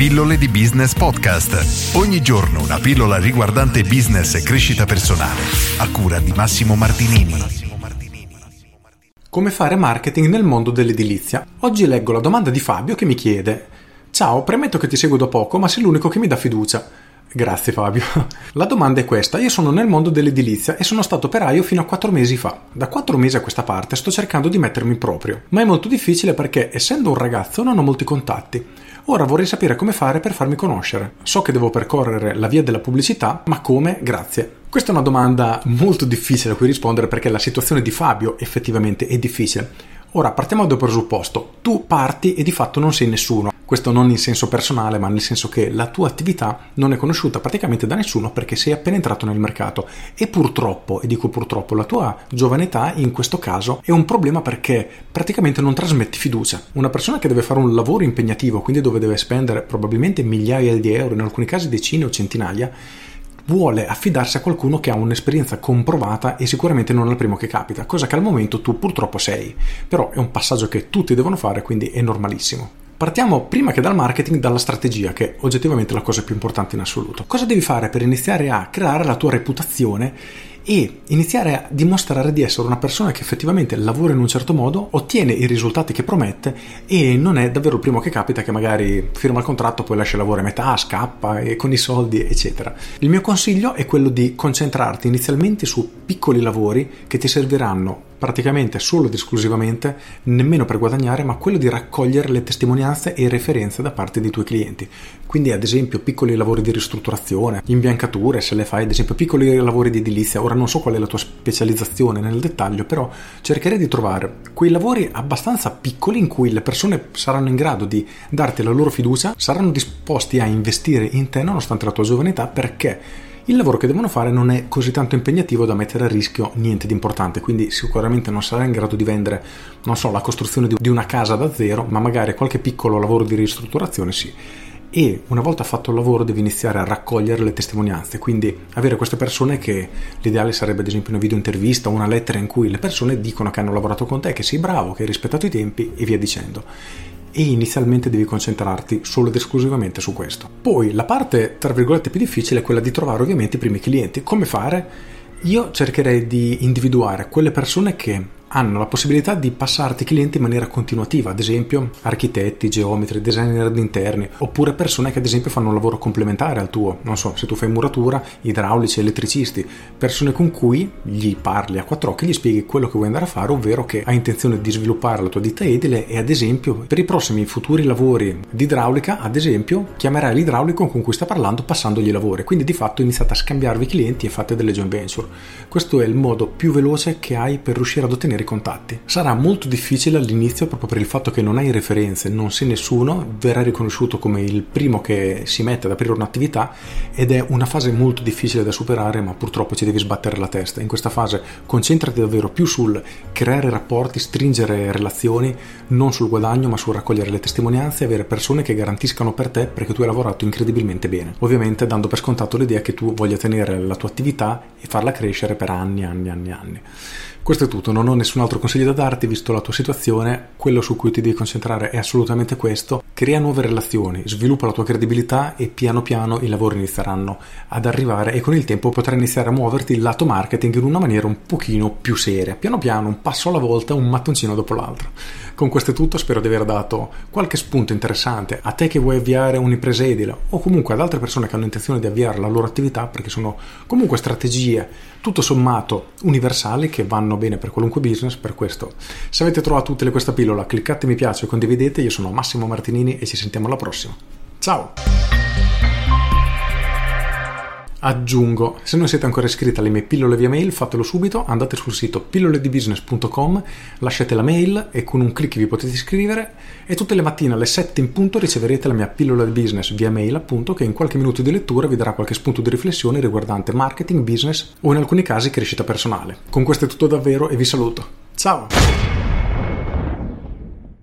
Pillole di Business Podcast. Ogni giorno una pillola riguardante business e crescita personale. A cura di Massimo Martinini. Come fare marketing nel mondo dell'edilizia? Oggi leggo la domanda di Fabio che mi chiede: Ciao, premetto che ti seguo da poco, ma sei l'unico che mi dà fiducia. Grazie Fabio. La domanda è questa, io sono nel mondo dell'edilizia e sono stato operaio fino a 4 mesi fa. Da 4 mesi a questa parte sto cercando di mettermi proprio, ma è molto difficile perché essendo un ragazzo non ho molti contatti. Ora vorrei sapere come fare per farmi conoscere. So che devo percorrere la via della pubblicità, ma come? Grazie. Questa è una domanda molto difficile a cui rispondere perché la situazione di Fabio effettivamente è difficile. Ora partiamo dal presupposto, tu parti e di fatto non sei nessuno, questo non in senso personale ma nel senso che la tua attività non è conosciuta praticamente da nessuno perché sei appena entrato nel mercato. E purtroppo, e dico purtroppo, la tua giovane età in questo caso è un problema perché praticamente non trasmetti fiducia. Una persona che deve fare un lavoro impegnativo, quindi dove deve spendere probabilmente migliaia di euro, in alcuni casi decine o centinaia, vuole affidarsi a qualcuno che ha un'esperienza comprovata e sicuramente non è il primo che capita, cosa che al momento tu purtroppo sei. Però è un passaggio che tutti devono fare, quindi è normalissimo. Partiamo prima che dal marketing dalla strategia, che è oggettivamente la cosa più importante in assoluto. Cosa devi fare per iniziare a creare la tua reputazione e iniziare a dimostrare di essere una persona che effettivamente lavora in un certo modo, ottiene i risultati che promette e non è davvero il primo che capita che magari firma il contratto, poi lascia il lavoro a metà, scappa e con i soldi, eccetera. Il mio consiglio è quello di concentrarti inizialmente su piccoli lavori che ti serviranno praticamente solo ed esclusivamente nemmeno per guadagnare, ma quello di raccogliere le testimonianze e referenze da parte dei tuoi clienti. Quindi, ad esempio, piccoli lavori di ristrutturazione, imbiancature, se le fai, ad esempio, piccoli lavori di edilizia. Ora non so qual è la tua specializzazione nel dettaglio, però cercherei di trovare quei lavori abbastanza piccoli in cui le persone saranno in grado di darti la loro fiducia, saranno disposti a investire in te nonostante la tua giovane età perché il lavoro che devono fare non è così tanto impegnativo da mettere a rischio niente di importante, quindi sicuramente non sarà in grado di vendere, non so, la costruzione di una casa da zero, ma magari qualche piccolo lavoro di ristrutturazione sì. E una volta fatto il lavoro devi iniziare a raccogliere le testimonianze, quindi avere queste persone che l'ideale sarebbe ad esempio una video intervista o una lettera in cui le persone dicono che hanno lavorato con te, che sei bravo, che hai rispettato i tempi e via dicendo e inizialmente devi concentrarti solo ed esclusivamente su questo. Poi la parte, tra virgolette, più difficile è quella di trovare ovviamente i primi clienti. Come fare? Io cercherei di individuare quelle persone che hanno la possibilità di passarti clienti in maniera continuativa, ad esempio architetti, geometri, designer di interni, oppure persone che ad esempio fanno un lavoro complementare al tuo, non so, se tu fai muratura, idraulici, elettricisti, persone con cui gli parli a quattro occhi, gli spieghi quello che vuoi andare a fare, ovvero che hai intenzione di sviluppare la tua ditta edile e ad esempio per i prossimi futuri lavori di idraulica, ad esempio, chiamerai l'idraulico con cui sta parlando passandogli i lavori, quindi di fatto iniziate a scambiarvi clienti e fate delle joint venture. Questo è il modo più veloce che hai per riuscire ad ottenere i contatti. Sarà molto difficile all'inizio proprio per il fatto che non hai referenze, non sei nessuno, verrai riconosciuto come il primo che si mette ad aprire un'attività ed è una fase molto difficile da superare, ma purtroppo ci devi sbattere la testa. In questa fase concentrati davvero più sul creare rapporti, stringere relazioni, non sul guadagno, ma sul raccogliere le testimonianze e avere persone che garantiscano per te perché tu hai lavorato incredibilmente bene. Ovviamente dando per scontato l'idea che tu voglia tenere la tua attività e farla crescere per anni, anni, anni, anni. Questo è tutto, non ho nessun altro consiglio da darti visto la tua situazione, quello su cui ti devi concentrare è assolutamente questo, crea nuove relazioni, sviluppa la tua credibilità e piano piano i lavori inizieranno ad arrivare e con il tempo potrai iniziare a muoverti il lato marketing in una maniera un pochino più seria, piano piano, un passo alla volta, un mattoncino dopo l'altro. Con questo è tutto, spero di aver dato qualche spunto interessante a te che vuoi avviare un'impresa edile o comunque ad altre persone che hanno intenzione di avviare la loro attività perché sono comunque strategie tutto sommato universali che vanno bene per qualunque business, per questo se avete trovato utile questa pillola cliccate mi piace e condividete, io sono Massimo Martinini e ci sentiamo alla prossima. Ciao! Aggiungo, se non siete ancora iscritti alle mie pillole via mail, fatelo subito, andate sul sito pilloledibusiness.com, lasciate la mail e con un clic vi potete iscrivere e tutte le mattine alle 7 in punto riceverete la mia pillola di business via mail appunto che in qualche minuto di lettura vi darà qualche spunto di riflessione riguardante marketing, business o in alcuni casi crescita personale. Con questo è tutto davvero e vi saluto. Ciao!